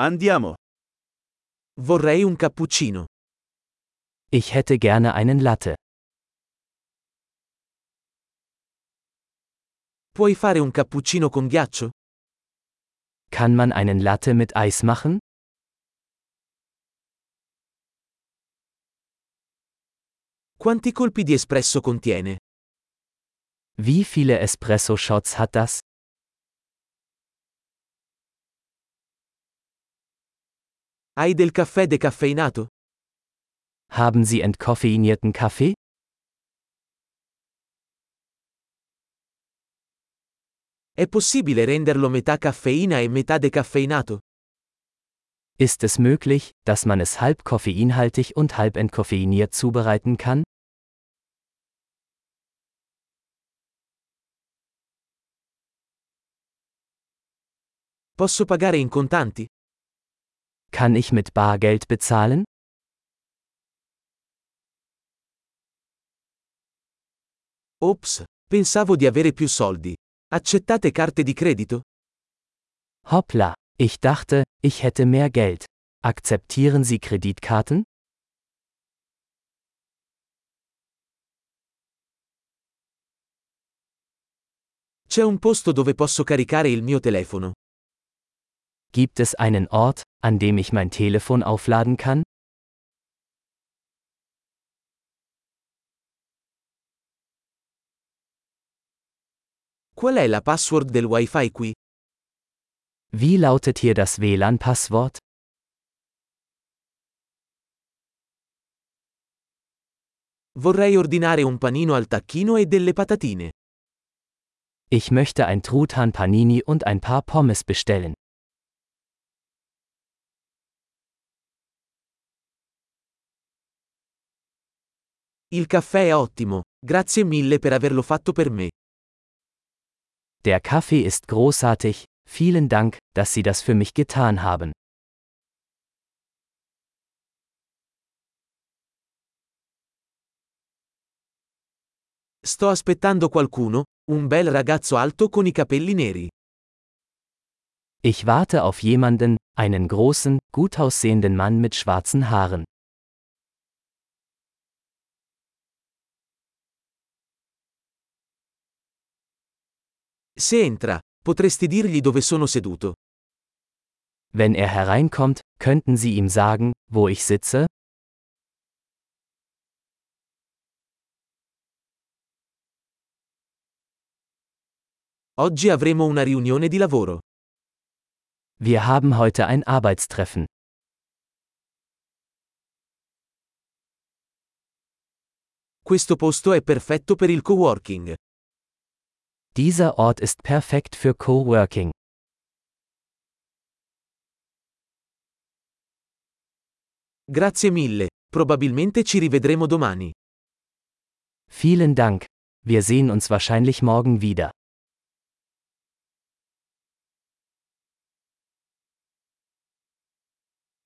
Andiamo. Vorrei un cappuccino. Ich hätte gerne einen Latte. Puoi fare un cappuccino con ghiaccio? Kann man einen Latte mit Eis machen? Quanti colpi di espresso contiene? Wie viele Espresso-Shots hat das? Hai del caffè decaffeinato? Haben Sie entkoffeinierten Kaffee? È possibile renderlo metà caffeina e metà decaffeinato? Ist es möglich, dass man es halb koffeinhaltig und halb entkoffeiniert zubereiten kann? Posso pagare in contanti? Kann ich mit Bargeld bezahlen? Ops, pensavo di avere più soldi. Accettate carte di credito? Hoppla, ich dachte, ich hätte mehr Geld. Akzeptieren Sie Kreditkarten? C'è un posto dove posso caricare il mio telefono. Gibt es einen Ort, an dem ich mein Telefon aufladen kann? Qual è la password del Wi-Fi qui? Wie lautet hier das WLAN-Passwort? Vorrei ordinare un panino al tacchino e delle patatine. Ich möchte ein Truthahn Panini und ein paar Pommes bestellen. Il caffè è ottimo, grazie mille per averlo fatto per me. Der Kaffee ist großartig, vielen Dank, dass Sie das für mich getan haben. Sto aspettando qualcuno, un bel ragazzo alto con i capelli neri. Ich warte auf jemanden, einen großen, gut aussehenden Mann mit schwarzen Haaren. Se entra, potresti dirgli dove sono seduto. Wenn er hereinkommt, könnten Sie ihm sagen, wo ich sitze? Oggi avremo una riunione di lavoro. Wir haben heute ein Arbeitstreffen. Questo posto è perfetto per il coworking. Dieser Ort ist perfekt für Coworking. Grazie mille, probabilmente ci rivedremo domani. Vielen Dank. Wir sehen uns wahrscheinlich morgen wieder.